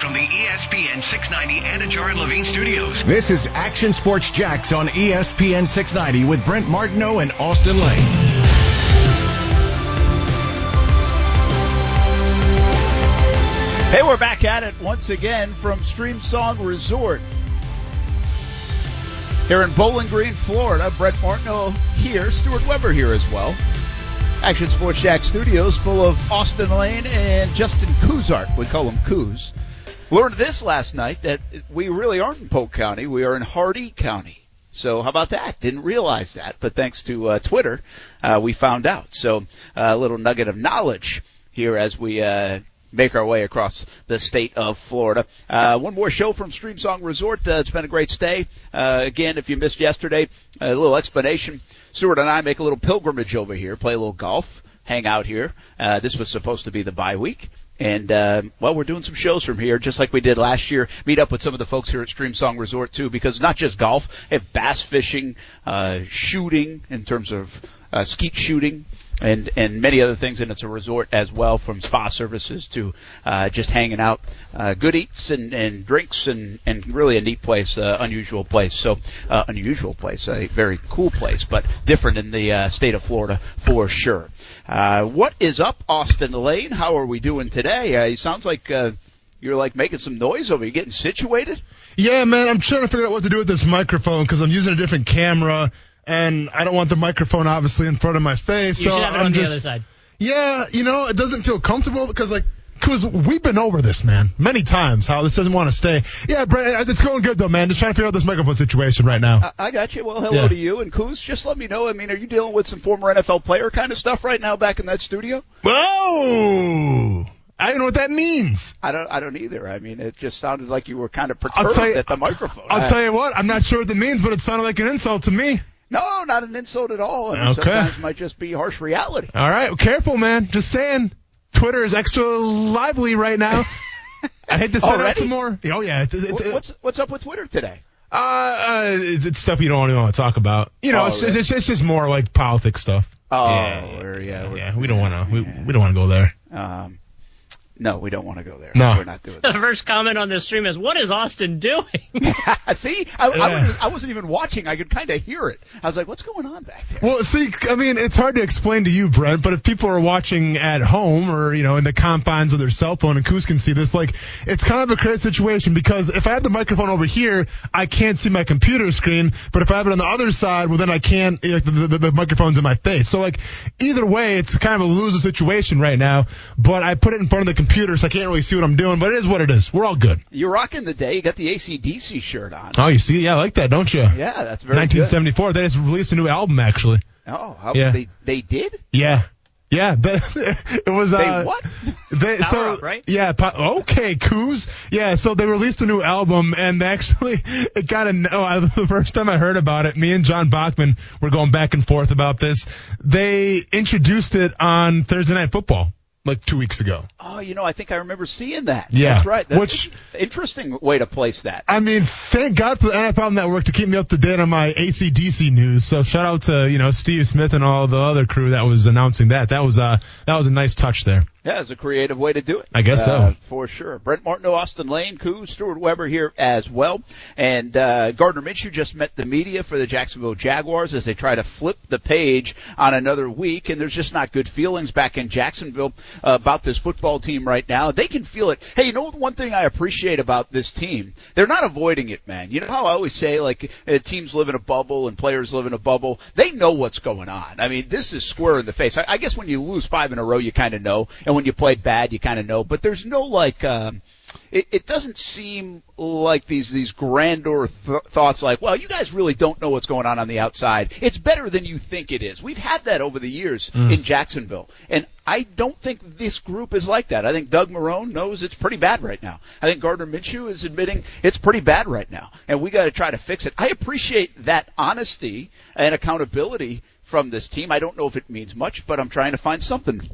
From the ESPN 690 Anajar and Levine studios. This is Action Sports Jacks on ESPN 690 with Brent Martineau and Austin Lane. Hey, we're back at it once again from Streamsong Resort. Here in Bowling Green, Florida. Brent Martineau here, Stuart Weber here as well. Action Sports Jack Studios full of Austin Lane and Justin Kuzart. We call him Kuz. Learned this last night that we really aren't in Polk County. We are in Hardee County. So how about that? Didn't realize that, but thanks to uh, Twitter, uh, we found out. So uh, a little nugget of knowledge here as we uh, make our way across the state of Florida. Uh, one more show from Streamsong Resort. Uh, it's been a great stay. Again, if you missed yesterday, a little explanation. Stewart and I make a little pilgrimage over here, play a little golf, hang out here. Uh, this was supposed to be the bye week. And, uh, well, we're doing some shows from here, just like we did last year. Meet up with some of the folks here at Streamsong Resort, too, because not just golf, have bass fishing, uh, shooting in terms of, uh, skeet shooting, and, and many other things. And it's a resort as well from spa services to, uh, just hanging out, uh, good eats and, and drinks and, and really a neat place, uh, unusual place. So, uh, unusual place, a very cool place, but different in the, uh, state of Florida for sure. Uh, what is up, Austin Lane? How are we doing today? Uh, it sounds like, uh, you're like making some noise over. You getting situated? Yeah, man, I'm trying to figure out what to do with this microphone because I'm using a different camera and I don't want the microphone obviously in front of my face. You so should have it I'm on just, the other side. Yeah, you know, it doesn't feel comfortable because like. Cause we've been over this, man, many times. How this doesn't want to stay. Yeah, Brett, uh, it's going good though, man. Just trying to figure out this microphone situation right now. I, I got you. Well, hello Yeah. to you and Kuz. Just let me know. I mean, are you dealing with some former NFL player kind of stuff right now back in that studio? Whoa! I don't know what that means. I don't. I don't either. I mean, it just sounded like you were kind of perturbed you. at the microphone. I'll I- tell you what. I'm not sure what that means, but it sounded like an insult to me. No, not an insult at all. I mean, Okay. sometimes it might just be harsh reality. All right, careful, man. Just saying. Twitter is extra lively right now. I hate to say that some more. Oh yeah. It, it, Wh- What's What's up with Twitter today? uh, uh, it's stuff you don't want to talk about. You know, Oh, it's, really? it's, it's just more like politics stuff. Oh, yeah, yeah, yeah. We don't want to. We, we don't want to go there. Um, no, we don't want to go there. No. we're not doing The first comment on this stream is, "What is Austin doing?" See, I, I, Yeah. wasn't, I wasn't even watching. I could kind of hear it. I was like, "What's going on back there?" Well, see, I mean, it's hard to explain to you, Brent, but if people are watching at home or, you know, in the confines of their cell phone and Coos can see this, like, it's kind of a crazy situation because if I have the microphone over here, I can't see my computer screen, but if I have it on the other side, well, then I can't, like, the, the, the microphone's in my face. So, like, either way, it's kind of a loser situation right now, but I put it in front of the computer, so I can't really see what I'm doing, but it is what it is. We're all good. You're rocking the day. You got the ACDC shirt on. Oh, you see? Yeah, I like that, don't you? Yeah, that's very good. 1974. They just released a new album, actually. Oh, how, Yeah. they they did? Yeah. Yeah, but it was. They Uh, what? They, Power so Up, right? yeah, po- okay, Coos. Yeah, so they released a new album, and actually, it got a. Oh, I, the first time I heard about it, me and John Bachman were going back and forth about this. They introduced it on Thursday Night Football like two weeks ago. Oh, you know, I think I remember seeing that. Yeah. that's right. That's Which- interesting way to place that. I mean, thank God for the NFL Network to keep me up to date on my ACDC news. So shout out to you know Steve Smith and all the other crew that was announcing that. That was uh that was a nice touch there. Yeah, it's a creative way to do it. I guess so. Uh, for sure. Brent Martineau, Austin Lane, Koo, Stuart Weber here as well. And uh, Gardner Minshew just met the media for the Jacksonville Jaguars as they try to flip the page on another week. And there's just not good feelings back in Jacksonville uh, about this football team right now. They can feel it. Hey, you know one thing I appreciate about this team? They're not avoiding it, man. You know how I always say, like, uh, teams live in a bubble and players live in a bubble? They know what's going on. I mean, this is square in the face. I, I guess when you lose five in a row, you kind of know. And when you played bad, you kind of know. But there's no like, um, it, it doesn't seem like these these grandeur th- thoughts like, well, you guys really don't know what's going on on the outside. It's better than you think it is. We've had that over the years Mm. in Jacksonville, and I don't think this group is like that. I think Doug Marrone knows it's pretty bad right now. I think Gardner Minshew is admitting it's pretty bad right now, and we got to try to fix it. I appreciate that honesty and accountability from this team. I don't know if it means much, but I'm trying to find something.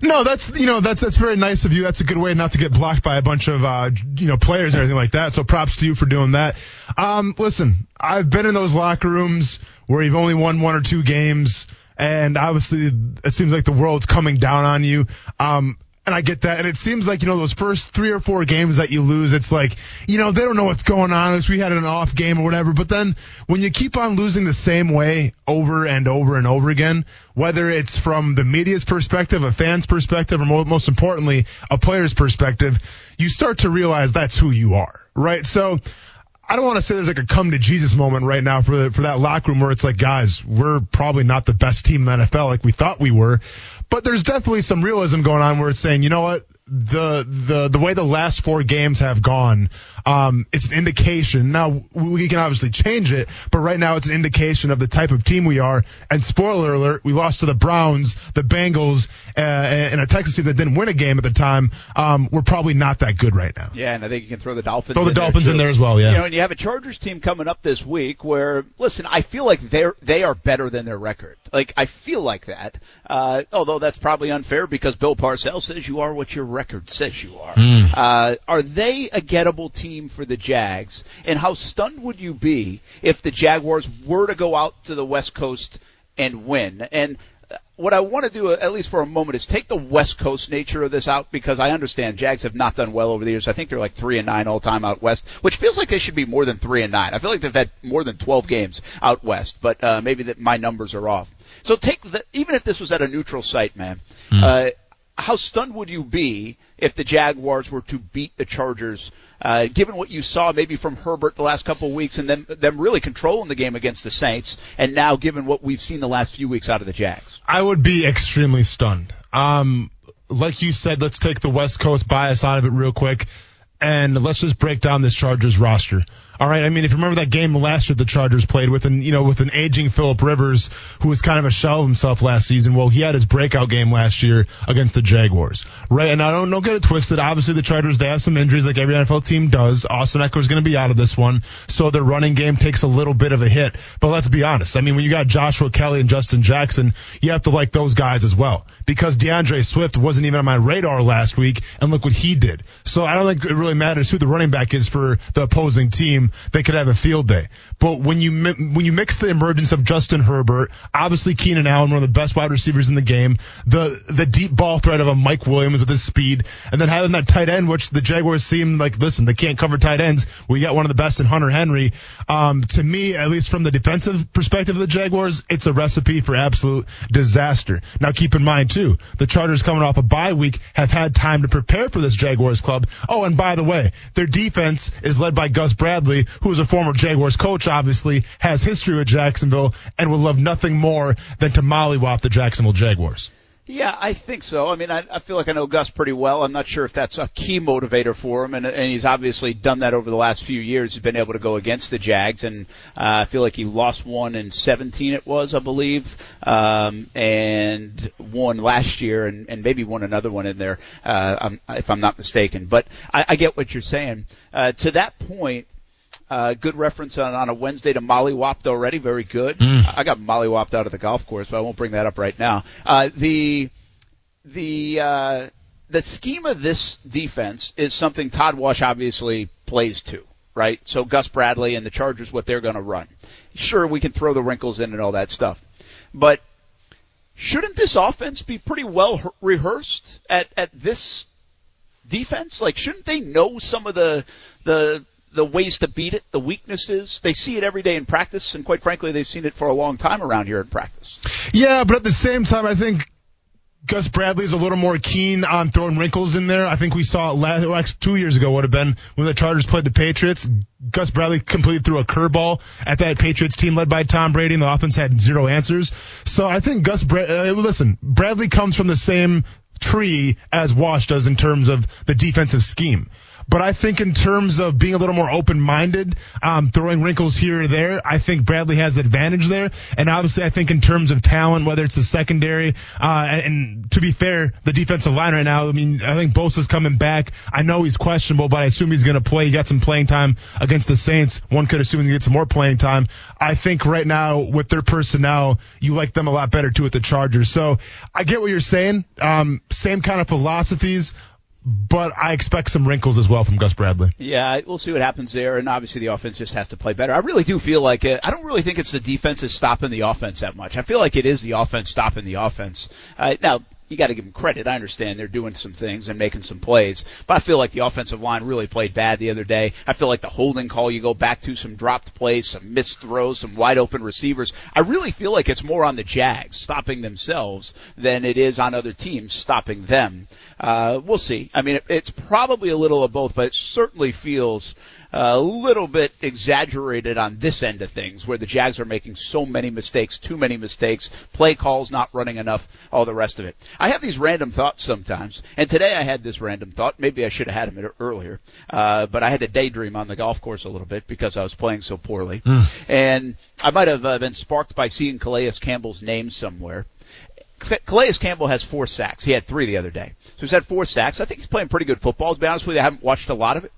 No, that's you know that's that's very nice of you. That's a good way not to get blocked by a bunch of uh, you know players and everything like that. So props to you for doing that. Um, listen, I've been in those locker rooms where you've only won one or two games, and obviously it seems like the world's coming down on you. Um, and I get that. And it seems like, you know, those first three or four games that you lose, it's like, you know, they don't know what's going on. We had an off game or whatever. But then when you keep on losing the same way over and over and over again, whether it's from the media's perspective, a fan's perspective, or mo- most importantly, a player's perspective, you start to realize that's who you are, right? So, I don't want to say there's like a come to Jesus moment right now for the, for that locker room where it's like, guys, we're probably not the best team in the NFL like we thought we were. But there's definitely some realism going on where it's saying, you know what, the the the way the last four games have gone, um, it's an indication. Now we can obviously change it, but right now it's an indication of the type of team we are. And spoiler alert, we lost to the Browns, the Bengals, uh, and a Texas team that didn't win a game at the time. Um, we're probably not that good right now. Yeah, and I think you can throw the Dolphins. Throw the in there, Dolphins in there as well, yeah. You know, and you have a Chargers team coming up this week where, listen, I feel like they're they are better than their record. Like I feel like that. Uh, although that's probably unfair because Bill Parcells says you are what your record says you are. Uh, are they a gettable team for the Jags? And how stunned would you be if the Jaguars were to go out to the West Coast and win? And what I want to do, at least for a moment, is take the West Coast nature of this out because I understand Jags have not done well over the years. I think they're like three and nine all time out west, which feels like they should be more than three and nine. I feel like they've had more than twelve games out west, but uh, maybe that my numbers are off. So take the even if this was at a neutral site, man. Uh, how stunned would you be if the Jaguars were to beat the Chargers, uh, given what you saw maybe from Herbert the last couple of weeks and them, them really controlling the game against the Saints, and now given what we've seen the last few weeks out of the Jags? I would be extremely stunned. Um, like you said, let's take the West Coast bias out of it real quick, and let's just break down this Chargers roster. All right, I mean, if you remember that game last year the Chargers played with, an you know, with an aging Philip Rivers who was kind of a shell of himself last season. Well, he had his breakout game last year against the Jaguars, right? And I don't don't get it twisted. Obviously, the Chargers they have some injuries like every NFL team does. Austin Ekeler is going to be out of this one, so their running game takes a little bit of a hit. But let's be honest. I mean, when you got Joshua Kelley and Justin Jackson, you have to like those guys as well because D'Andre Swift wasn't even on my radar last week, and look what he did. So I don't think it really matters who the running back is for the opposing team. They could have a field day. But when you when you mix the emergence of Justin Herbert, obviously Keenan Allen, one of the best wide receivers in the game, the the deep ball threat of a Mike Williams with his speed, and then having that tight end, which the Jaguars seem like, listen, they can't cover tight ends. We got one of the best in Hunter Henry. Um, to me, at least from the defensive perspective of the Jaguars, it's a recipe for absolute disaster. Now keep in mind too, the Chargers coming off a bye week have had time to prepare for this Jaguars club. Oh, and by the way, their defense is led by Gus Bradley, who is a former Jaguars coach, obviously, has history with Jacksonville, and would love nothing more than to mollywop the Jacksonville Jaguars. Yeah, I think so. I mean, I, I feel like I know Gus pretty well. I'm not sure if that's a key motivator for him, and, and he's obviously done that over the last few years. He's been able to go against the Jags, and uh, I feel like he lost one in 17. It was, I believe, um, and won last year, and, and maybe won another one in there, uh, if I'm not mistaken. But I, I get what you're saying. Uh, to that point, uh, good reference on, on a Wednesday to mollywopped already. Very good. I got mollywopped out of the golf course, but I won't bring that up right now. Uh, the the uh, the scheme of this defense is something Todd Wash obviously plays to, right? So Gus Bradley and the Chargers, what they're going to run. Sure, we can throw the wrinkles in and all that stuff, but shouldn't this offense be pretty well he- rehearsed at at this defense? Like, shouldn't they know some of the the the ways to beat it, the weaknesses? They see it every day in practice, and quite frankly, they've seen it for a long time around here in practice. Yeah, but at the same time, I think Gus Bradley's a little more keen on throwing wrinkles in there. I think we saw it last, well, actually two years ago would have been when the Chargers played the Patriots. Gus Bradley completely threw a curveball at that Patriots team led by Tom Brady, and the offense had zero answers. So I think Gus, uh, listen, Bradley comes from the same tree as Wash does in terms of the defensive scheme. But I think in terms of being a little more open-minded, um, throwing wrinkles here or there, I think Bradley has advantage there. And obviously, I think in terms of talent, whether it's the secondary, uh, and, and to be fair, the defensive line right now, I mean, I think Bosa's coming back. I know he's questionable, but I assume he's going to play. He got some playing time against the Saints. One could assume he gets some more playing time. I think right now with their personnel, you like them a lot better too with the Chargers. So I get what you're saying. Um, same kind of philosophies, but I expect some wrinkles as well from Gus Bradley. Yeah, we'll see what happens there, and obviously the offense just has to play better. I really do feel like it. I don't really think it's the defense is stopping the offense that much. I feel like it is the offense stopping the offense. Uh, now, you got to give them credit. I understand they're doing some things and making some plays, but I feel like the offensive line really played bad the other day. I feel like the holding call you go back to some dropped plays, some missed throws, some wide open receivers. I really feel like it's more on the Jags stopping themselves than it is on other teams stopping them. Uh, we'll see. I mean, it's probably a little of both, but it certainly feels a little bit exaggerated on this end of things where the Jags are making so many mistakes, too many mistakes, play calls not running enough, all the rest of it. I have these random thoughts sometimes, and today I had this random thought. Maybe I should have had them earlier, uh, but I had to daydream on the golf course a little bit because I was playing so poorly. Mm. And I might have uh, been sparked by seeing Calais Campbell's name somewhere. Calais Campbell has four sacks. He had three the other day. So he's had four sacks. I think he's playing pretty good football. To be honest with you, I haven't watched a lot of it.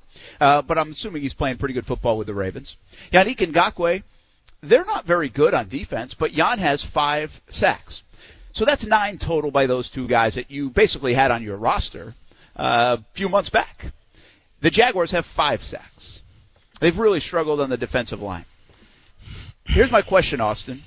Uh, but I'm assuming he's playing pretty good football with the Ravens. Yannick Ngakoue, they're not very good on defense, but Jan has five sacks. So that's nine total by those two guys that you basically had on your roster uh, a few months back. The Jaguars have five sacks. They've really struggled on the defensive line. Here's my question, Austin.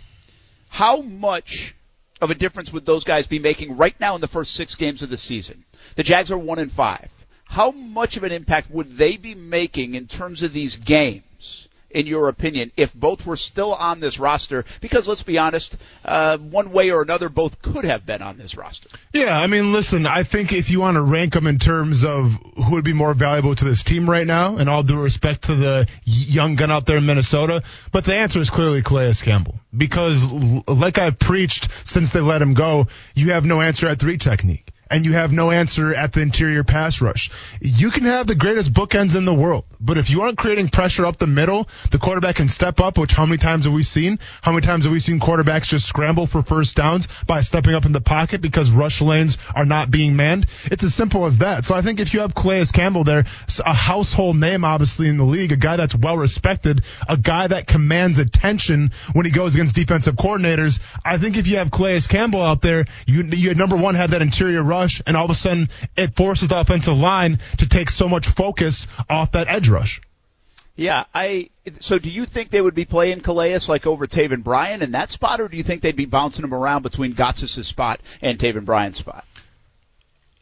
How much of a difference would those guys be making right now in the first six games of the season? The Jags are one and five how much of an impact would they be making in terms of these games, in your opinion, if both were still on this roster? Because let's be honest, uh, one way or another, both could have been on this roster. Yeah, I mean, listen, I think if you want to rank them in terms of who would be more valuable to this team right now, and all due respect to the young gun out there in Minnesota, but the answer is clearly Calais Campbell. Because, like I've preached since they let him go, you have no answer at three technique and you have no answer at the interior pass rush. You can have the greatest bookends in the world, but if you aren't creating pressure up the middle, the quarterback can step up, which how many times have we seen? How many times have we seen quarterbacks just scramble for first downs by stepping up in the pocket because rush lanes are not being manned? It's as simple as that. So I think if you have Calais Campbell there, a household name obviously in the league, a guy that's well respected, a guy that commands attention when he goes against defensive coordinators, I think if you have Calais Campbell out there, you, you number one have that interior rush, and all of a sudden it forces the offensive line to take so much focus off that edge rush. Yeah, I. So, do you think they would be playing Calais like over Taven Bryan in that spot, or do you think they'd be bouncing him around between Gotsis' spot and Taven Bryan's spot?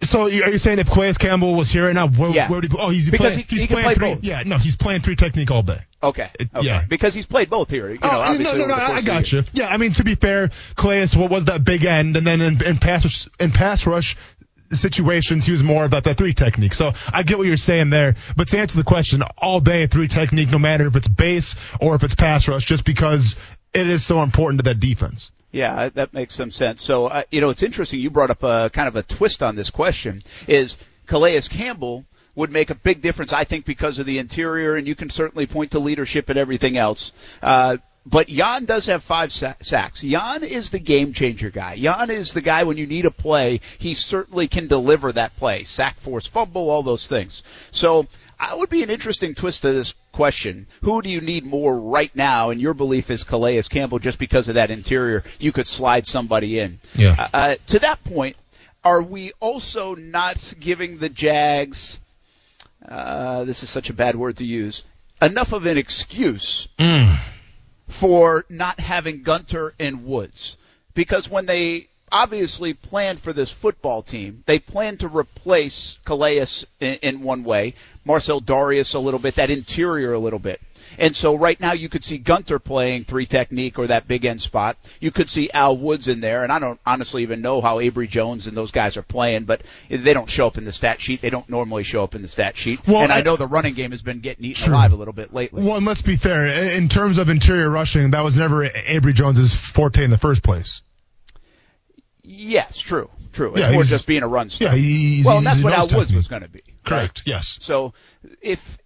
So are you saying if Calais Campbell was here right now, where, yeah. where would he? Oh, he's because playing, he, he's he playing play three. Both. Yeah, no, he's playing three technique all day. Okay. It, okay. Yeah. Because he's played both here. You know, oh, no, no, no, I got you. Yeah, I mean to be fair, Calais what was that big end, and then in, in pass in pass rush, situations, he was more about that three technique. So I get what you're saying there. But to answer the question, all day three technique, no matter if it's base or if it's pass rush, just because it is so important to that defense. Yeah, that makes some sense. So, uh, you know, it's interesting. You brought up a kind of a twist on this question is Calais Campbell would make a big difference, I think, because of the interior, and you can certainly point to leadership and everything else. Uh, but Jan does have five sacks. Jan is the game changer guy. Jan is the guy when you need a play, he certainly can deliver that play. Sack, force, fumble, all those things. So, I would be an interesting twist to this question. Who do you need more right now? And your belief is Calais Campbell just because of that interior. You could slide somebody in. Yeah. Uh, uh to that point, are we also not giving the Jags, uh, this is such a bad word to use, enough of an excuse mm for not having Gunter and Woods. Because when they obviously planned for this football team, they planned to replace Calais in, in one way, Marcell Dareus a little bit, that interior a little bit. And so right now you could see Gunter playing three technique or that big end spot. You could see Al Woods in there, and I don't honestly even know how Abry Jones and those guys are playing, but they don't show up in the stat sheet. They don't normally show up in the stat sheet. Well, and I, I know the running game has been getting eaten true. alive a little bit lately. Well, and let's be fair. In terms of interior rushing, that was never Abry Jones's forte in the first place. Yes, true, true. It's Yeah, more just being a run Yeah, stop. he's, well, that's what Al Woods was going to be. Correct. Yes. So if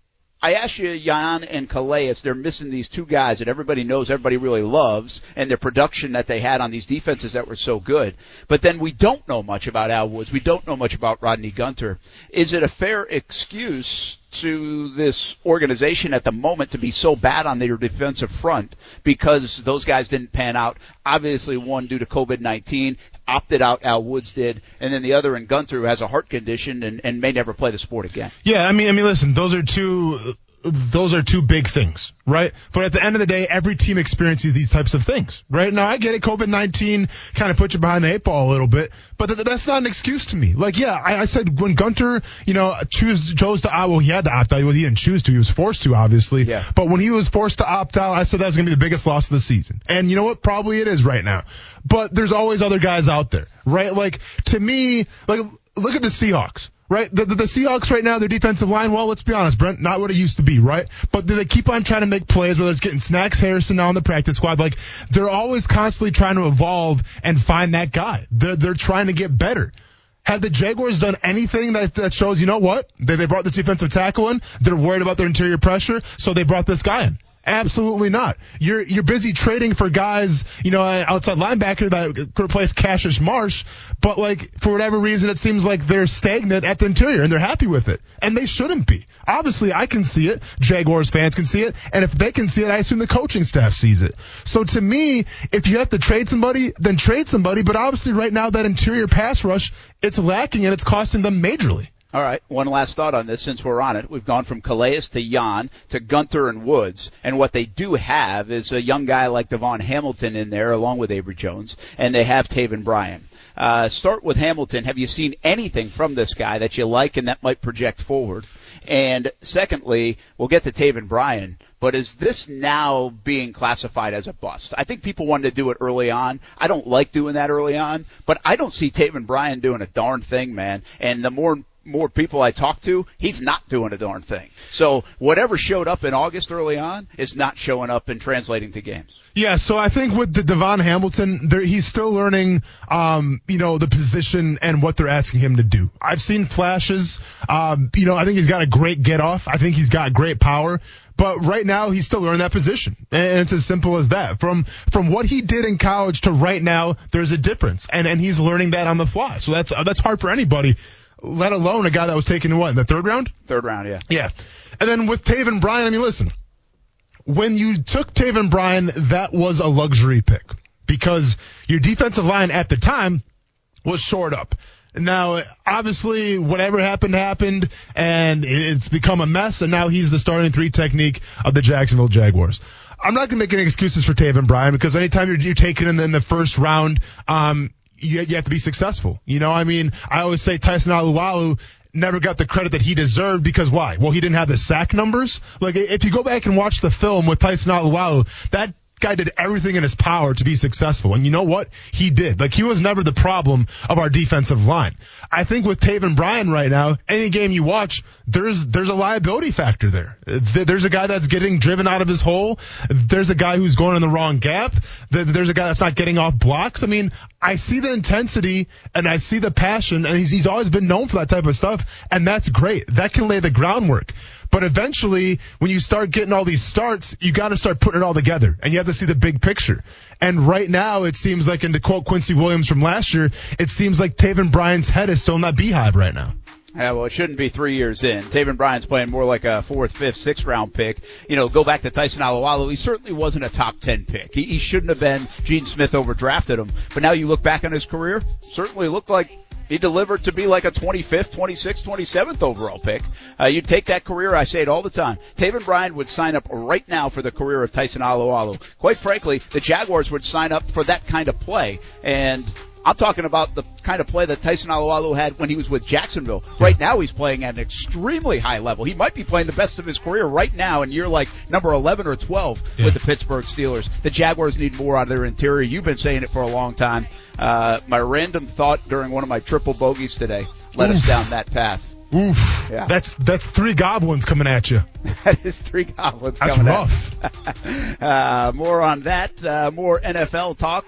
I ask you, Jan and Calais, they're missing these two guys that everybody knows, everybody really loves, and their production that they had on these defenses that were so good. But then we don't know much about Al Woods. We don't know much about Rodney Gunter. Is it a fair excuse to this organization at the moment to be so bad on their defensive front because those guys didn't pan out? Obviously, one due to COVID-19, opted out Al Woods did, and then the other in Gunter who has a heart condition and, and may never play the sport again. Yeah, I mean, I mean, listen, those are two, those are two big things, right? But at the end of the day, every team experiences these types of things, right? Now, I get it. COVID nineteen kind of put you behind the eight ball a little bit, but th- that's not an excuse to me. Like, yeah, I, I said when Gunter, you know, choose chose to opt. Well, he had to opt out. Well, he didn't choose to. He was forced to, obviously. Yeah. But when he was forced to opt out, I said that was going to be the biggest loss of the season. And you know what? Probably it is right now. But there's always other guys out there, right? Like to me, like look at the Seahawks. Right, the, the, the Seahawks right now, their defensive line. Well, let's be honest, Brent, not what it used to be, right? But do they keep on trying to make plays, whether it's getting Snacks Harrison now on the practice squad. Like they're always constantly trying to evolve and find that guy. They're they're trying to get better. Have the Jaguars done anything that, that shows, you know what? They, they brought this defensive tackle in. They're worried about their interior pressure, so they brought this guy in. Absolutely not. You're you're busy trading for guys, you know, outside linebacker that could replace Cassius Marsh, but like for whatever reason, it seems like they're stagnant at the interior and they're happy with it, and they shouldn't be. Obviously, I can see it. Jaguars fans can see it, and if they can see it, I assume the coaching staff sees it. So to me, if you have to trade somebody, then trade somebody. But obviously, right now that interior pass rush, it's lacking and it's costing them majorly. All right, one last thought on this since we're on it. We've gone from Calais to Jan to Gunter and Woods, and what they do have is a young guy like DaVon Hamilton in there along with Abry Jones, and they have Taven Bryan. Uh, start with Hamilton. Have you seen anything from this guy that you like and that might project forward? And secondly, we'll get to Taven Bryan, but is this now being classified as a bust? I think people wanted to do it early on. I don't like doing that early on, but I don't see Taven Bryan doing a darn thing, man. And the more more people I talk to, he's not doing a darn thing. So whatever showed up in August early on is not showing up and translating to games. Yeah, so I think with the DaVon Hamilton, there, he's still learning, um, you know, the position and what they're asking him to do. I've seen flashes. Um, you know, I think he's got a great get off. I think he's got great power. But right now, he's still learning that position, and it's as simple as that. From from what he did in college to right now, there's a difference, and and he's learning that on the fly. So that's that's hard for anybody, let alone a guy that was taken in what in the third round. Third round, yeah. Yeah. And then with Taven Bryan, I mean, listen, when you took Taven Bryan, that was a luxury pick because your defensive line at the time was shored up. Now, obviously, whatever happened happened, and it's become a mess. And now he's the starting three technique of the Jacksonville Jaguars. I'm not going to make any excuses for Taven Bryan because anytime you're, you're taking him in the first round, um, you, you have to be successful. You know, I mean, I always say Tyson Alualu never got the credit that he deserved because why? Well, he didn't have the sack numbers. Like, if you go back and watch the film with Tyson Alualu, that guy did everything in his power to be successful. And you know what? He did. Like he was never the problem of our defensive line. I think with Taven Bryan right now, any game you watch, there's there's a liability factor there. There's a guy that's getting driven out of his hole. There's a guy who's going in the wrong gap. There's a guy that's not getting off blocks. I mean, I see the intensity and I see the passion, and he's he's always been known for that type of stuff, and that's great. That can lay the groundwork. But eventually, when you start getting all these starts, you got to start putting it all together, and you have to see the big picture. And right now, it seems like, and to quote Quincy Williams from last year, it seems like Taven Bryan's head is still in that beehive right now. Yeah, well, it shouldn't be three years in. Taven Bryan's playing more like a fourth, fifth, sixth round pick. You know, go back to Tyson Alualu. He certainly wasn't a top ten pick. He, he shouldn't have been. Gene Smith overdrafted him. But now you look back on his career, certainly looked like he delivered to be like a 25th, 26th, 27th overall pick. Uh, you take that career, I say it all the time. Taven Bryan would sign up right now for the career of Tyson Alualu. Quite frankly, the Jaguars would sign up for that kind of play. And I'm talking about the kind of play that Tyson Alualu had when he was with Jacksonville. Right now, he's playing at an extremely high level. He might be playing the best of his career right now, and you're like number 11 or 12 Yeah. with the Pittsburgh Steelers. The Jaguars need more out of their interior. You've been saying it for a long time. Uh, my random thought during one of my triple bogeys today led us down that path. Oof. Yeah. That's that's three goblins coming at you. That is three goblins That's coming rough. at. Uh, more on that. Uh, more NFL talk.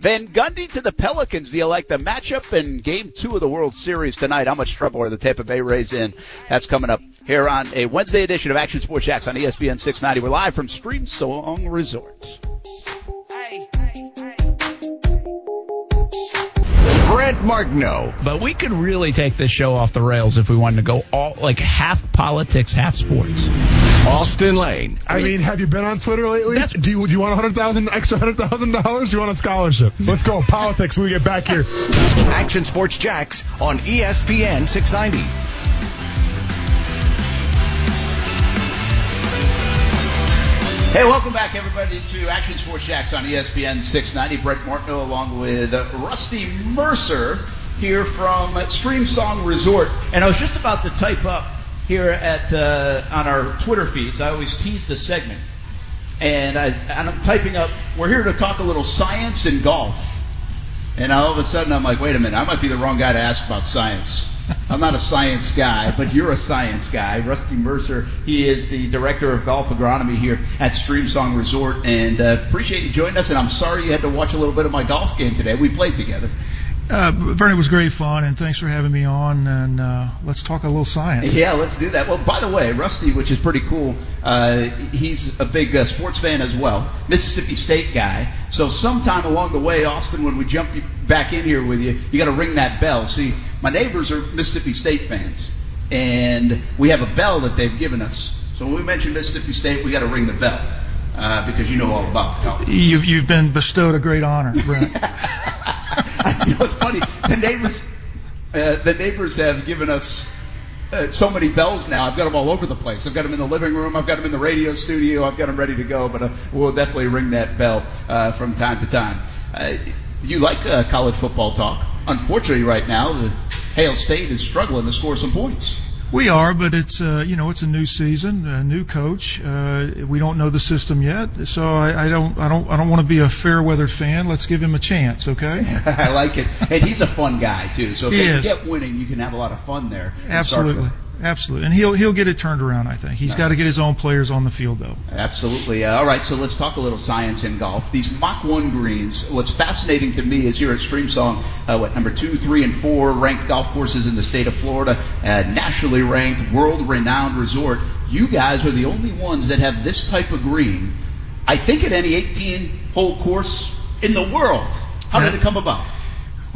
Van Gundy to the Pelicans. Do you like the matchup in Game Two of the World Series tonight? How much trouble are the Tampa Bay Rays in? That's coming up here on a Wednesday edition of Action Sports Jacks on ESPN 690. We're live from Streamsong Resort. Brent Martineau. But we could really take this show off the rails if we wanted to go all like half politics, half sports. Austin Lane. I mean, have you been on Twitter lately? Do you, do you want a hundred thousand extra hundred thousand dollars? Do you want a scholarship? Let's go politics when we get back here. Action Sports Jacks on ESPN 690. Hey, welcome back, everybody, to Action Sports Jacks on ESPN 690. Brent Martineau along with Rusty Mercer here from Streamsong Resort. And I was just about to type up here at uh, on our Twitter feeds. I always tease the segment. And, I, and I'm typing up, we're here to talk a little science and golf. And all of a sudden, I'm like, wait a minute, I might be the wrong guy to ask about science. I'm not a science guy, but you're a science guy. Rusty Mercer, he is the director of golf agronomy here at Streamsong Resort, and uh, appreciate you joining us. And I'm sorry you had to watch a little bit of my golf game today. We played together. Uh, Vernon was great fun, and thanks for having me on. And uh, let's talk a little science. Yeah, let's do that. Well, by the way, Rusty, which is pretty cool, uh, he's a big uh, sports fan as well, Mississippi State guy. So sometime along the way, Austin, when we jump back in here with you, you got to ring that bell. See, my neighbors are Mississippi State fans, and we have a bell that they've given us. So when we mention Mississippi State, we got to ring the bell uh, because you know all about the college. You've, you've been bestowed a great honor, Brent. you know, it's funny. The neighbors, uh, the neighbors have given us uh, so many bells now. I've got them all over the place. I've got them in the living room. I've got them in the radio studio. I've got them ready to go. But uh, we'll definitely ring that bell uh, from time to time. You like uh, college football talk? Unfortunately, right now, the Hail State is struggling to score some points. we are, but it's uh, you know it's a new season, a new coach. Uh, we don't know the system yet, so I, I don't I don't I don't want to be a fair weather fan. Let's give him a chance, okay? I like it, and he's a fun guy too. So if He they is. get winning, you can have a lot of fun there. Absolutely. Absolutely, and he'll he'll get it turned around. I think he's got to get his own players on the field though. Absolutely. Uh, all right, so let's talk a little science in golf. These Mach 1 greens, what's fascinating to me is here at Streamsong, uh, what, number two, three, and four ranked golf courses in the state of Florida, uh, nationally ranked, world renowned resort. You guys are the only ones that have this type of green, I think, at any 18 hole course in the world. How did it come about?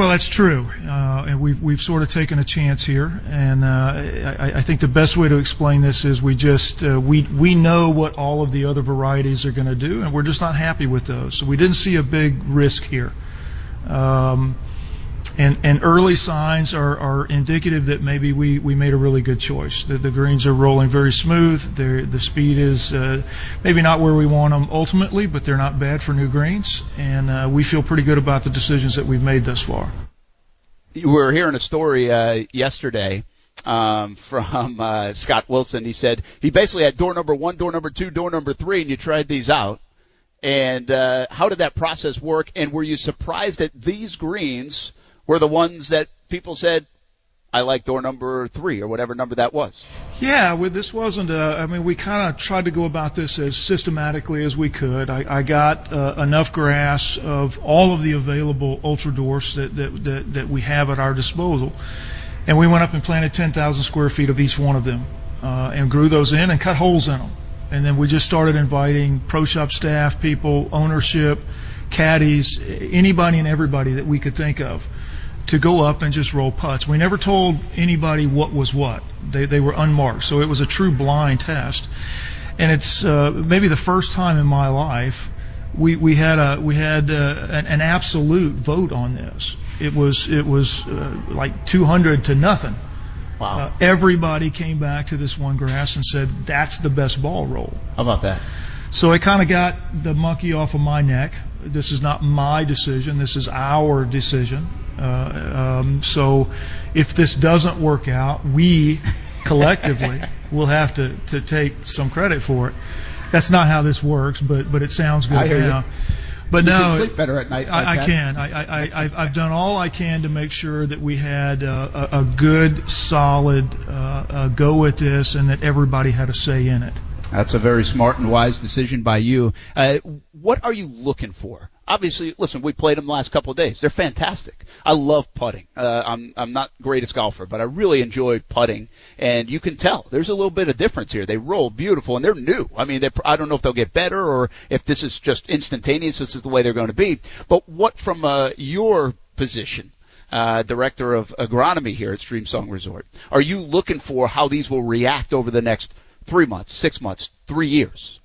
Well, that's true, uh, and we've we've sort of taken a chance here, and uh, I, think the best way to explain this is we just uh, we we know what all of the other varieties are going to do, and we're just not happy with those. So we didn't see a big risk here, um, and early signs are, indicative that maybe we, made a really good choice. The, greens are rolling very smooth. The speed is uh, maybe not where we want them ultimately, but they're not bad for new greens, and uh, we feel pretty good about the decisions that we've made thus far. we were hearing a story uh, yesterday um, from uh, Scott Wilson. He said he basically had door number one, door number two, door number three, and you tried these out. And uh, how did that process work? And were you surprised that these greens were the ones that people said, "I like door number three or whatever number that was"? Yeah, well, this wasn't. A, I mean, we kind of tried to go about this as systematically as we could. I, I got uh, enough grass of all of the available ultra dwarfs that, that that that we have at our disposal, and we went up and planted 10,000 square feet of each one of them, uh, and grew those in and cut holes in them. And then we just started inviting pro shop staff, people, ownership, caddies, anybody and everybody that we could think of to go up and just roll putts. We never told anybody what was what. They, they were unmarked. So it was a true blind test. And it's uh, maybe the first time in my life we, we had a we had uh, an, an absolute vote on this. It was it was uh, like 200 to nothing. Wow. Uh, everybody came back to this one grass and said that's the best ball roll. How about that? So it kind of got the monkey off of my neck. This is not my decision. This is our decision. Uh, um, so if this doesn't work out, we collectively will have to, to take some credit for it. That's not how this works, but but it sounds good I hear you. But You no, sleep better at night like I, I can. I, I, I, I've done all I can to make sure that we had a, a good, solid uh, uh, go with this, and that everybody had a say in it. That's a very smart and wise decision by you. Uh, what are you looking for? Obviously, listen, we played them the last couple of days. They're fantastic. I love putting. Uh, I'm I'm not greatest golfer, but I really enjoy putting, and you can tell there's a little bit of difference here. They roll beautiful, and they're new. I mean, they I don't know if they'll get better or if this is just instantaneous. This is the way they're going to be. But what from uh, your position? uh, director of agronomy here at Streamsong Resort. Are you looking for how these will react over the next three months, six months, three years?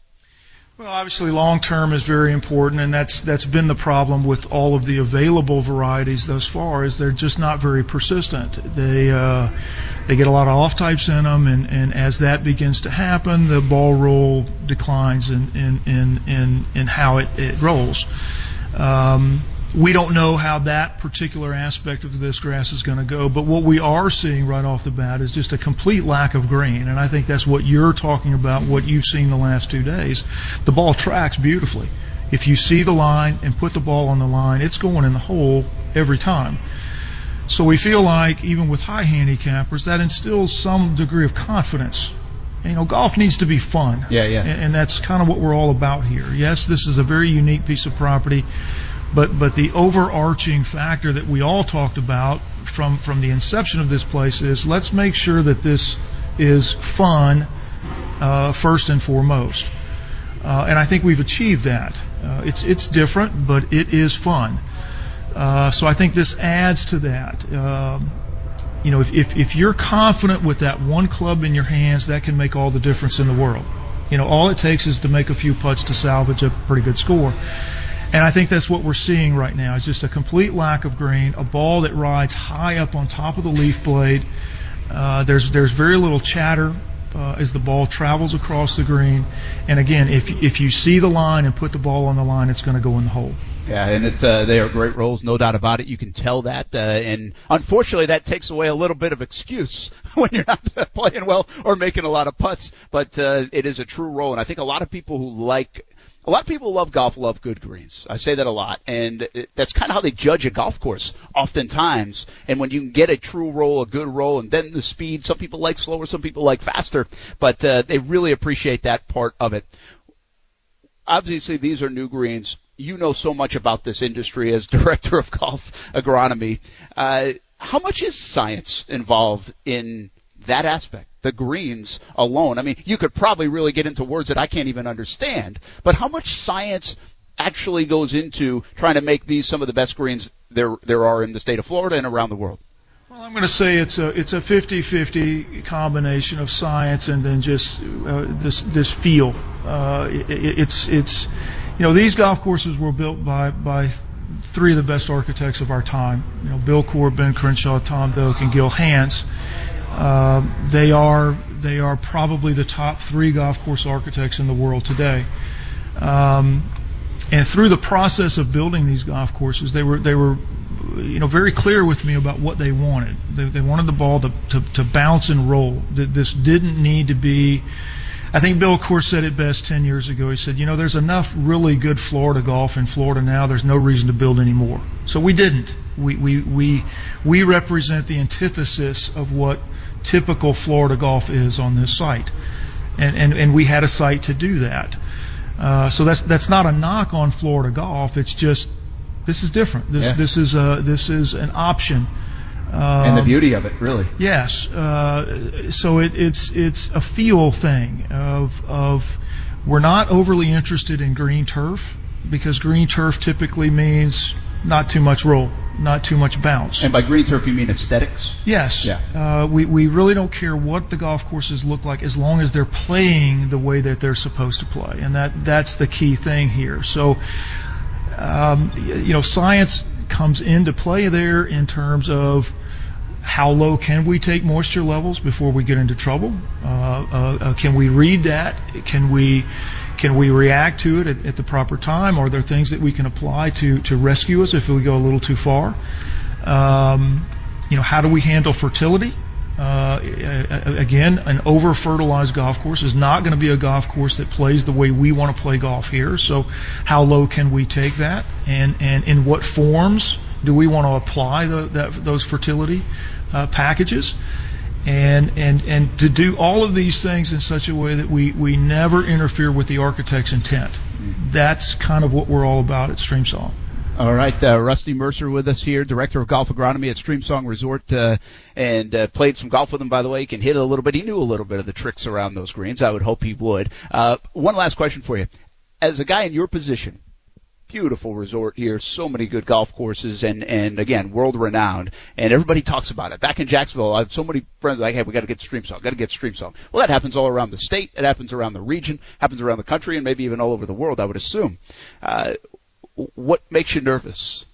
Well, obviously, long term is very important, and that's that's been the problem with all of the available varieties thus far. Is they're just not very persistent. They uh, they get a lot of off types in them, and, and as that begins to happen, the ball roll declines in in in in, in how it, it rolls. Um, we don't know how that particular aspect of this grass is going to go, but what we are seeing right off the bat is just a complete lack of grain, and I think that's what you're talking about, what you've seen the last two days. The ball tracks beautifully. If you see the line and put the ball on the line, it's going in the hole every time. So we feel like even with high handicappers, that instills some degree of confidence. You know, golf needs to be fun. Yeah, yeah. And, and that's kind of what we're all about here. Yes, this is a very unique piece of property but but the overarching factor that we all talked about from from the inception of this place is let's make sure that this is fun uh, first and foremost. Uh, and I think we've achieved that. Uh, it's it's different, but it is fun. Uh, so I think this adds to that. Um, you know, if, if if you're confident with that one club in your hands, that can make all the difference in the world. You know, all it takes is to make a few putts to salvage a pretty good score. And I think that's what we're seeing right now. is just a complete lack of grain, a ball that rides high up on top of the leaf blade. Uh, there's there's very little chatter uh, as the ball travels across the green. And again, if if you see the line and put the ball on the line, it's going to go in the hole. Yeah, and it's uh, they are great rolls, no doubt about it. You can tell that, uh, and unfortunately, that takes away a little bit of excuse when you're not playing well or making a lot of putts. But uh, it is a true roll, and I think a lot of people who like a lot of people love golf love good greens. I say that a lot, and that's kind of how they judge a golf course oftentimes. And when you can get a true roll, a good roll, and then the speed, some people like slower, some people like faster, but uh, they really appreciate that part of it. Obviously, these are new greens. You know so much about this industry as director of golf agronomy. Uh, how much is science involved in that aspect? the greens alone. I mean, you could probably really get into words that I can't even understand, but how much science actually goes into trying to make these some of the best greens there there are in the state of Florida and around the world? Well, I'm going to say it's a it's a 50-50 combination of science and then just uh, this this feel. Uh, it, it's it's you know these golf courses were built by by three of the best architects of our time. You know, Bill Coore, Ben Crenshaw, Tom Doak, and Gil Hanse. Uh, they are they are probably the top three golf course architects in the world today. Um, and through the process of building these golf courses, they were they were you know very clear with me about what they wanted. They, they wanted the ball to, to, to bounce and roll. This didn't need to be. I think Bill Coore said it best 10 years ago. He said, you know, there's enough really good Florida golf in Florida now. There's no reason to build any more. So we didn't. We, we, we, we represent the antithesis of what typical Florida golf is on this site. And, and, and we had a site to do that. Uh, so that's, that's not a knock on Florida golf. It's just, this is different. This, yeah. this is a, this is an option. Um, and the beauty of it, really. Yes. Uh, so it, it's, it's a feel thing of, of, we're not overly interested in green turf because green turf typically means not too much roll, not too much bounce. And by green turf, you mean aesthetics? Yes. Yeah. Uh, we, we really don't care what the golf courses look like as long as they're playing the way that they're supposed to play. And that, that's the key thing here. So, um, you know, science comes into play there in terms of how low can we take moisture levels before we get into trouble? Uh, uh, uh can we read that? Can we can we react to it at, at, the proper time? Are there things that we can apply to, to rescue us if we go a little too far? Um, you know, how do we handle fertility? Uh, again, an over fertilized golf course is not going to be a golf course that plays the way we want to play golf here. So, how low can we take that, and and in what forms do we want to apply the, that, those fertility uh, packages? And and and to do all of these things in such a way that we we never interfere with the architect's intent. that's kind of what we're all about at Streamsong. All right, uh, Rusty Mercer with us here, director of golf agronomy at Streamsong Resort, uh, and uh, played some golf with him. By the way, he can hit it a little bit. He knew a little bit of the tricks around those greens. I would hope he would. Uh, one last question for you: As a guy in your position, beautiful resort here, so many good golf courses, and and again, world renowned, and everybody talks about it. Back in Jacksonville, I have so many friends like, hey, we got to get Streamsong, got to get Streamsong. Well, that happens all around the state, it happens around the region, happens around the country, and maybe even all over the world. I would assume. Uh, what makes you nervous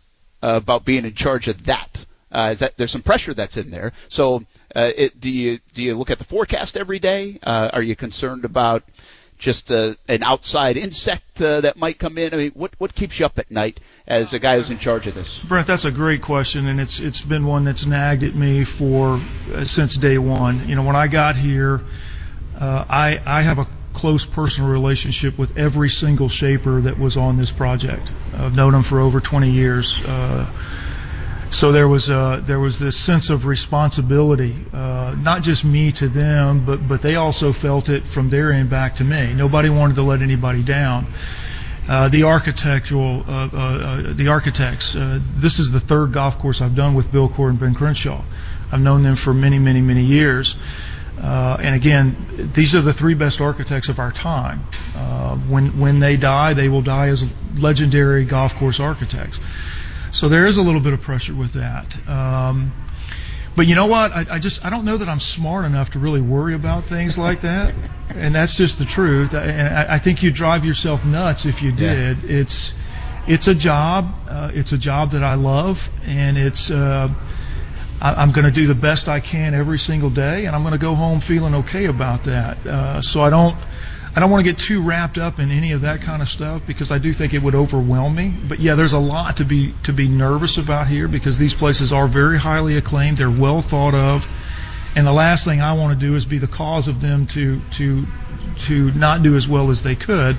about being in charge of that? Uh, is that there's some pressure that's in there? So, uh, it, do you do you look at the forecast every day? Uh, are you concerned about just uh, an outside insect uh, that might come in? I mean, what what keeps you up at night as a guy who's in charge of this? Brent, that's a great question, and it's it's been one that's nagged at me for uh, since day one. You know, when I got here, uh, I I have a close personal relationship with every single shaper that was on this project. I've known them for over 20 years. So there was uh, there was this sense of responsibility, uh, not just me to them, but but they also felt it from their end back to me. Nobody wanted to let anybody down. Uh, the architectural, uh, uh, uh, the architects. This is the third golf course I've done with Bill Coore and Ben Crenshaw. I've known them for many, many, many years. Uh, and again, these are the three best architects of our time. Uh, when when they die, they will die as legendary golf course architects. So there is a little bit of pressure with that. Um, but you know what? I, I just I don't know that I'm smart enough to really worry about things like that, and that's just the truth. And I, I think you drive yourself nuts if you did. Yeah. It's it's a job. Uh, it's a job that I love, and it's. Uh, I'm going to do the best I can every single day, and I'm going to go home feeling okay about that. Uh, so I don't, I don't want to get too wrapped up in any of that kind of stuff because I do think it would overwhelm me. But yeah, there's a lot to be to be nervous about here because these places are very highly acclaimed. They're well thought of, and the last thing I want to do is be the cause of them to to to not do as well as they could.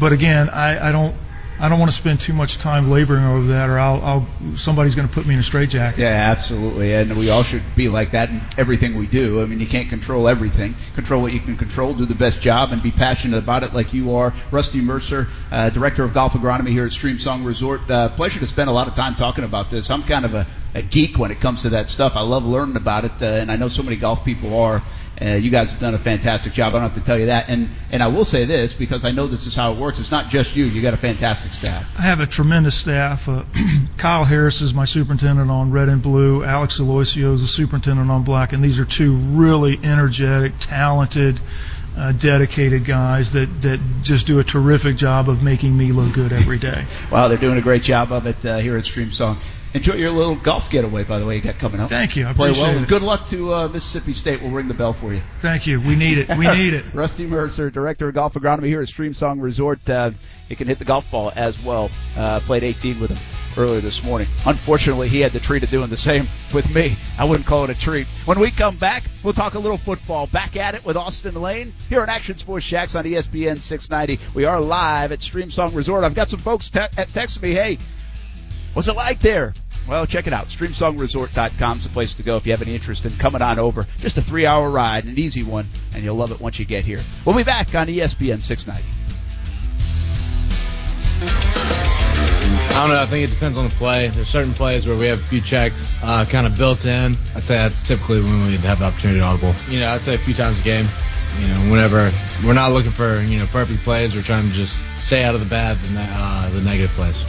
But again, I, I don't I don't want to spend too much time laboring over that, or I'll, I'll somebody's going to put me in a straitjacket. Yeah, absolutely, and we all should be like that in everything we do. I mean, you can't control everything. Control what you can control, do the best job, and be passionate about it, like you are. Rusty Mercer, uh, director of golf agronomy here at Streamsong Resort. Uh, pleasure to spend a lot of time talking about this. I'm kind of a, a geek when it comes to that stuff. I love learning about it, uh, and I know so many golf people are. Uh, you guys have done a fantastic job. I don't have to tell you that. And and I will say this because I know this is how it works. It's not just you. You got a fantastic staff. I have a tremendous staff. Uh, Kyle Harris is my superintendent on red and blue. Alex Aloisio is the superintendent on black. And these are two really energetic, talented. Uh, dedicated guys that, that just do a terrific job of making me look good every day. wow, they're doing a great job of it uh, here at Streamsong. Enjoy your little golf getaway, by the way, you got coming up. Thank you. I Play appreciate well. it. And good luck to uh, Mississippi State. We'll ring the bell for you. Thank you. We need it. We need it. Rusty Mercer, Director of Golf Agronomy here at Streamsong Resort. Uh, he can hit the golf ball as well. Uh, played 18 with him earlier this morning. Unfortunately, he had the treat of doing the same with me. I wouldn't call it a treat. When we come back, we'll talk a little football. Back at it with Austen Lane here on Action Sports Jax on ESPN 690. We are live at Streamsong Resort. I've got some folks te- texting me, hey, what's it like there? Well, check it out. StreamSongResort.com is the place to go if you have any interest in coming on over. Just a three hour ride, an easy one, and you'll love it once you get here. We'll be back on ESPN 690. I don't know. I think it depends on the play. There's certain plays where we have a few checks uh, kind of built in. I'd say that's typically when we have the opportunity to audible. You know, I'd say a few times a game. You know, whenever we're not looking for you know perfect plays, we're trying to just stay out of the bad, the, uh, the negative plays.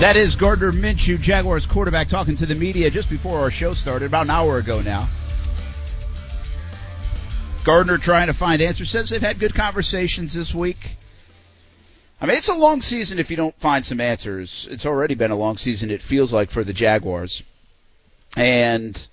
That is Gardner Minshew, Jaguars quarterback, talking to the media just before our show started, about an hour ago now. Gardner trying to find answers. Says they've had good conversations this week. I mean, it's a long season if you don't find some answers. It's already been a long season, it feels like, for the Jaguars. And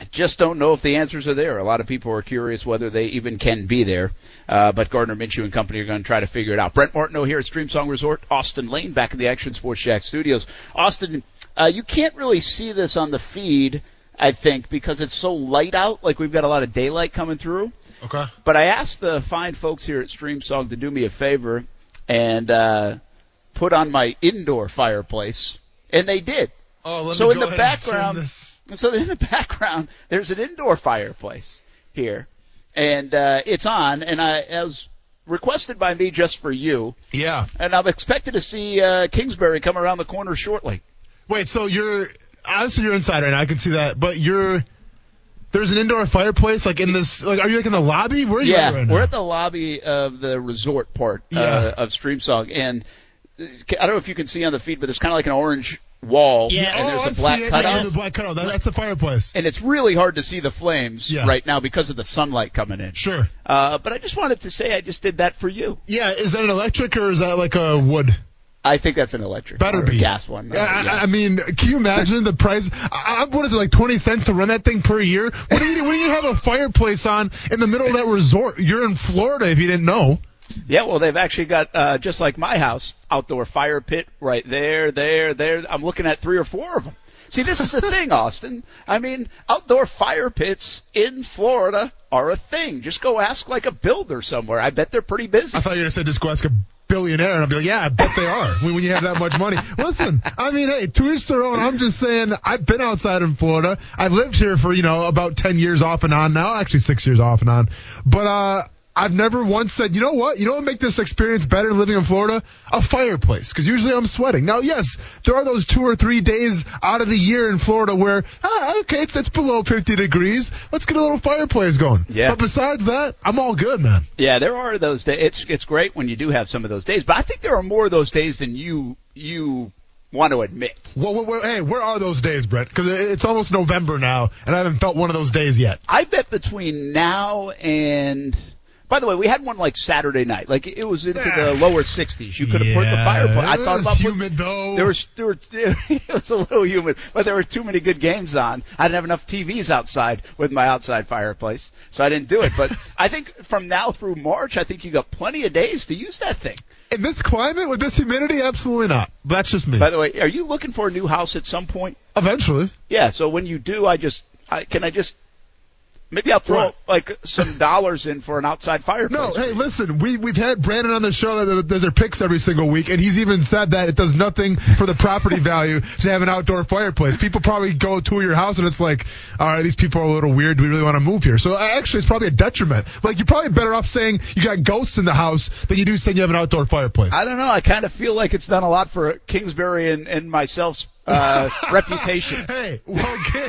I just don't know if the answers are there. A lot of people are curious whether they even can be there. Uh, but Gardner Minshew and company are going to try to figure it out. Brent Martineau here at Streamsong Resort, Austen Lane, back in the Action Sports Jax studios. Austen, uh, you can't really see this on the feed, I think, because it's so light out. Like we've got a lot of daylight coming through. Okay. But I asked the fine folks here at Streamsong to do me a favor and uh, put on my indoor fireplace, and they did. Oh, let so in the ahead and turn background, this- so in the background, there's an indoor fireplace here, and uh, it's on, and I as requested by me just for you, Yeah. and I'm expected to see uh, Kingsbury come around the corner shortly. Wait, so you're obviously you're inside right now. I can see that, but you're there's an indoor fireplace like in this. Like, are you like in the lobby? Where are you Yeah, right we're at the lobby of the resort part uh, Yeah. of Streamsong, and I don't know if you can see on the feed, but it's kind of like an orange wall, Yeah. and oh, there's I a black cutout. Yeah, there's a black cutout. That, that's the fireplace. and it's really hard to see the flames Yeah. right now because of the sunlight coming in. Sure. Uh, but I just wanted to say I just did that for you. Yeah, is that an electric or is that like a wood? I think that's an electric. Better be gas one. Uh, I- yeah. I, mean, can you imagine the price? I, I, what is it like twenty cents to run that thing per year? What do you what do you have a fireplace on in the middle of that resort? You're in Florida if you didn't know. Yeah, well, they've actually got uh, just like my house, outdoor fire pit right there, there, there. I'm looking at three or four of them. See, this is the thing, Austen. I mean, outdoor fire pits in Florida are a thing. Just go ask like a builder somewhere. I bet they're pretty busy. I thought you say just go ask a billionaire, and I'd be like, yeah, I bet they are when, when you have that much money. Listen, I mean, hey, to each their own. I'm just saying, I've been outside in Florida. I've lived here for you know about ten years off and on now, actually six years off and on. But uh, I've never once said, you know what, you know what make this experience better living in Florida? A fireplace, because usually I'm sweating. Now, yes, there are those two or three days out of the year in Florida where, ah, okay, it's it's below 50 degrees. Let's get a little fireplace going. Yeah. But besides that, I'm all good, man. Yeah, there are those days. It's it's great when you do have some of those days, but I think there are more of those days than you you want to admit. Well, well, well, hey, where are those days, Brett? Because it's almost November now, and I haven't felt one of those days yet. I bet between now and by the way, we had one like Saturday night. Like it was into the lower 60s. You could have put the Yeah, fireplace. I it thought was about putting- humid, though. There was there were, it was a little humid, but there were too many good games on. I didn't have enough TVs outside with my outside fireplace, so I didn't do it. But I think from now through March, I think you got plenty of days to use that thing. In this climate with this humidity, absolutely not. That's just me. By the way, are you looking for a new house at some point? Eventually. Yeah. So when you do, I just I, can I just maybe I'll throw What? like some dollars in for an outside fireplace. No, hey, listen, we, we've had Brandon on the show that does their picks every single week, and he's even said that it does nothing for the property value to have an outdoor fireplace. People probably go to your house and it's like, all right, these people are a little weird. Do we really want to move here? So uh, actually, it's probably a detriment. Like, you're probably better off saying you got ghosts in the house than you do saying you have an outdoor fireplace. I don't know. I kind of feel like it's done a lot for Kingsbury and, and myself's uh, reputation. Hey, well, okay.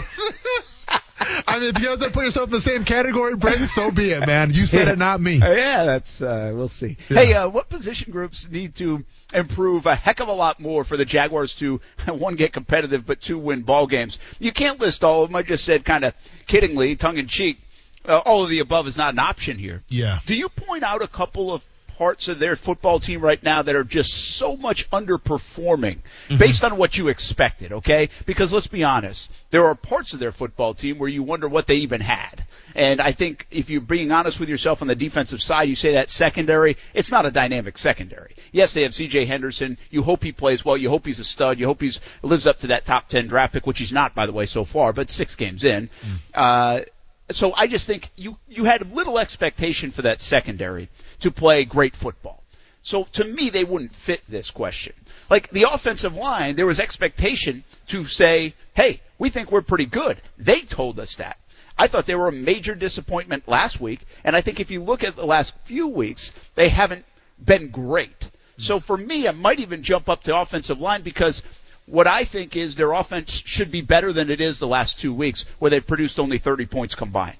I mean, if you guys to put yourself in the same category, Brandon, so be it, man. You said it, not me. Yeah, that's uh, we'll see. Yeah. Hey, uh, what position groups need to improve a heck of a lot more for the Jaguars to one get competitive, but two win ball games? You can't list all of them. I just said kind of kiddingly, tongue in cheek. Uh, all of the above is not an option here. Yeah. Do you point out a couple of parts of their football team right now that are just so much underperforming based on what you expected, okay? Because let's be honest, there are parts of their football team where you wonder what they even had. And I think if you're being honest with yourself on the defensive side, you say that secondary, it's not a dynamic secondary. Yes, they have CJ Henderson. You hope he plays well. You hope he's a stud. You hope he's lives up to that top 10 draft pick, which he's not, by the way, so far, but six games in. Uh, so I just think you you had little expectation for that secondary to play great football. So to me, they wouldn't fit this question. Like the offensive line, there was expectation to say, "Hey, we think we're pretty good." They told us that. I thought they were a major disappointment last week, and I think if you look at the last few weeks, they haven't been great. So for me, I might even jump up to offensive line because what I think is their offense should be better than it is the last two weeks, where they've produced only 30 points combined.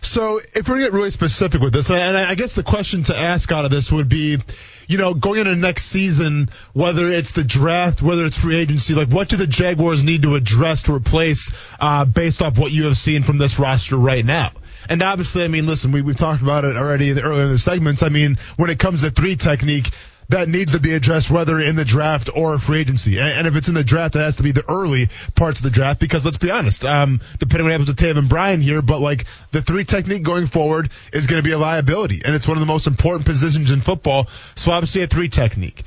So if we're gonna get really specific with this, and I I guess the question to ask out of this would be, you know, going into next season, whether it's the draft, whether it's free agency, like what do the Jaguars need to address to replace, uh, based off what you have seen from this roster right now? And obviously, I mean, listen, we, we've talked about it already in the, earlier in the segments. I mean, when it comes to three technique, that needs to be addressed whether in the draft or free agency. And, and if it's in the draft, it has to be the early parts of the draft because let's be honest, um, depending on what happens with Taven Bryan here, but like the three technique going forward is going to be a liability and it's one of the most important positions in football. So obviously a three technique.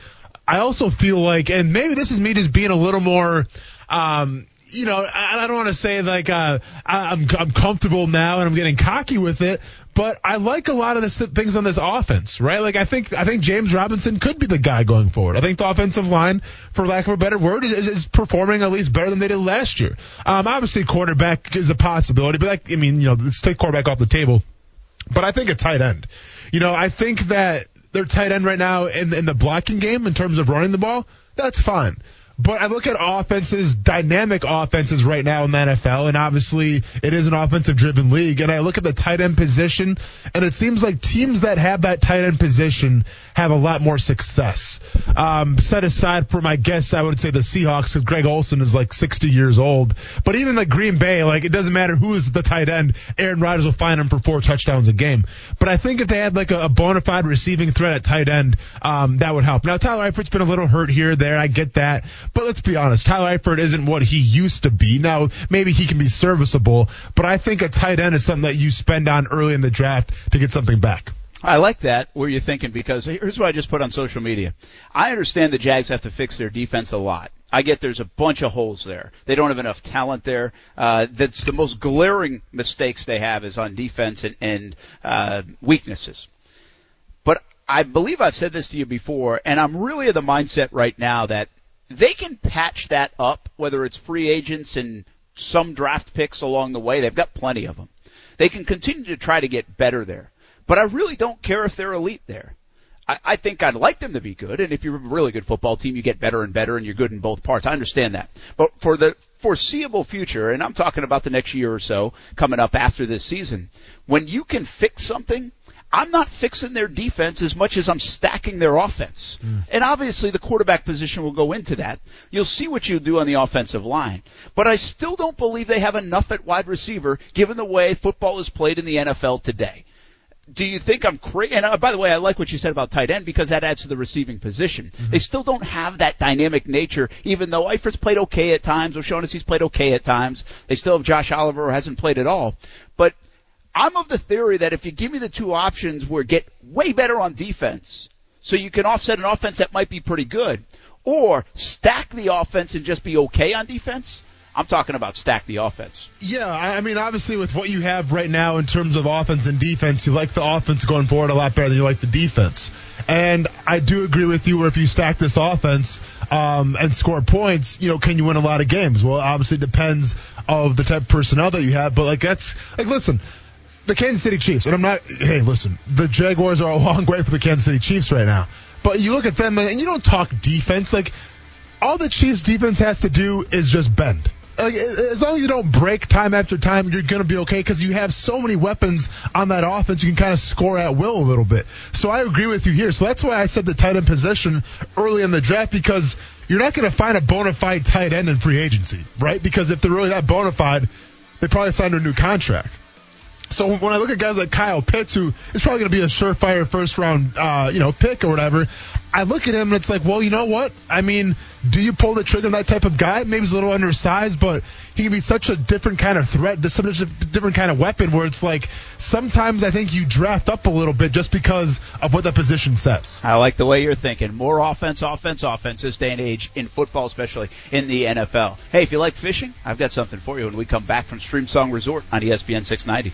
I also feel like, and maybe this is me just being a little more, um, you know, I, I don't want to say like uh, I- I'm I'm comfortable now and I'm getting cocky with it, but I like a lot of the things on this offense, right? Like I think I think James Robinson could be the guy going forward. I think the offensive line, for lack of a better word, is, is performing at least better than they did last year. Um, obviously, quarterback is a possibility, but that, I mean, you know, let's take quarterback off the table. but I think a tight end. You know, I think that their tight end right now in, in the blocking game in terms of running the ball, that's fine. But I look at offenses, dynamic offenses right now in the NFL, and obviously it is an offensive driven league. And I look at the tight end position, and it seems like teams that have that tight end position have a lot more success. Um, set aside for my guess, I would say the Seahawks, because Greg Olsen is like 60 years old. But even the Green Bay, like it doesn't matter who is the tight end, Aaron Rodgers will find him for four touchdowns a game. But I think if they had like a, a bona fide receiving threat at tight end, um, that would help. Now Tyler Eifert's been a little hurt here, there. I get that. But let's be honest, Tyler Eifert isn't what he used to be. Now, maybe he can be serviceable, but I think a tight end is something that you spend on early in the draft to get something back. I like that where you're thinking because here's what I just put on social media. I understand the Jags have to fix their defense a lot. I get there's a bunch of holes there. They don't have enough talent there. Uh, that's the most glaring mistakes they have is on defense and, and uh, weaknesses. But I believe I've said this to you before, and I'm really of the mindset right now that they can patch that up, whether it's free agents and some draft picks along the way. They've got plenty of them. They can continue to try to get better there. But I really don't care if they're elite there. I, I think I'd like them to be good, and if you're a really good football team, you get better and better, and you're good in both parts. I understand that. But for the foreseeable future, and I'm talking about the next year or so coming up after this season, when you can fix something, I'm not fixing their defense as much as I'm stacking their offense. Mm. And obviously the quarterback position will go into that. You'll see what you do on the offensive line. But I still don't believe they have enough at wide receiver given the way football is played in the NFL today do you think I'm crazy? And uh, by the way, I like what you said about tight end because that adds to the receiving position. Mm-hmm. They still don't have that dynamic nature, even though Eifert's played okay at times, O'Shaughnessy's played okay at times. They still have Josh Oliver who hasn't played at all. But I'm of the theory that if you give me the two options where get way better on defense, so you can offset an offense that might be pretty good, or stack the offense and just be okay on defense, I'm talking about stack the offense. Yeah, I mean, obviously, with what you have right now in terms of offense and defense, you like the offense going forward a lot better than you like the defense. And I do agree with you where if you stack this offense um, and score points, you know, can you win a lot of games? Well, obviously, it depends of the type of personnel that you have. But like that's like, listen, the Kansas City Chiefs, and I'm not. Hey, listen, the Jaguars are a long way from the Kansas City Chiefs right now. But you look at them and you don't talk defense like all the Chiefs defense has to do is just bend like, as long as you don't break time after time, you're going to be okay because you have so many weapons on that offense. You can kind of score at will a little bit. So I agree with you here. So that's why I said the tight end position early in the draft because you're not going to find a bona fide tight end in free agency, right? Because if they're really that bona fide, they probably signed a new contract. So when I look at guys like Kyle Pitts, who is probably going to be a surefire first round, uh, you know, pick or whatever, I look at him and it's like, well, you know what? I mean, do you pull the trigger on that type of guy? Maybe he's a little undersized, but he can be such a different kind of threat, such a different kind of weapon where it's like sometimes I think you draft up a little bit just because of what the position says. I like the way you're thinking. More offense, offense, offense this day and age in football, especially in the NFL. Hey, if you like fishing, I've got something for you when we come back from Streamsong Resort on ESPN 690.